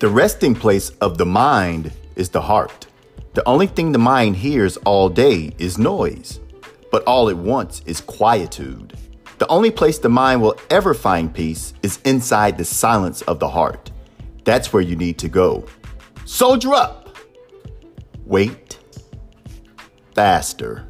The resting place of the mind is the heart. The only thing the mind hears all day is noise, but all it wants is quietude. The only place the mind will ever find peace is inside the silence of the heart. That's where you need to go. Soldier up! Wait faster.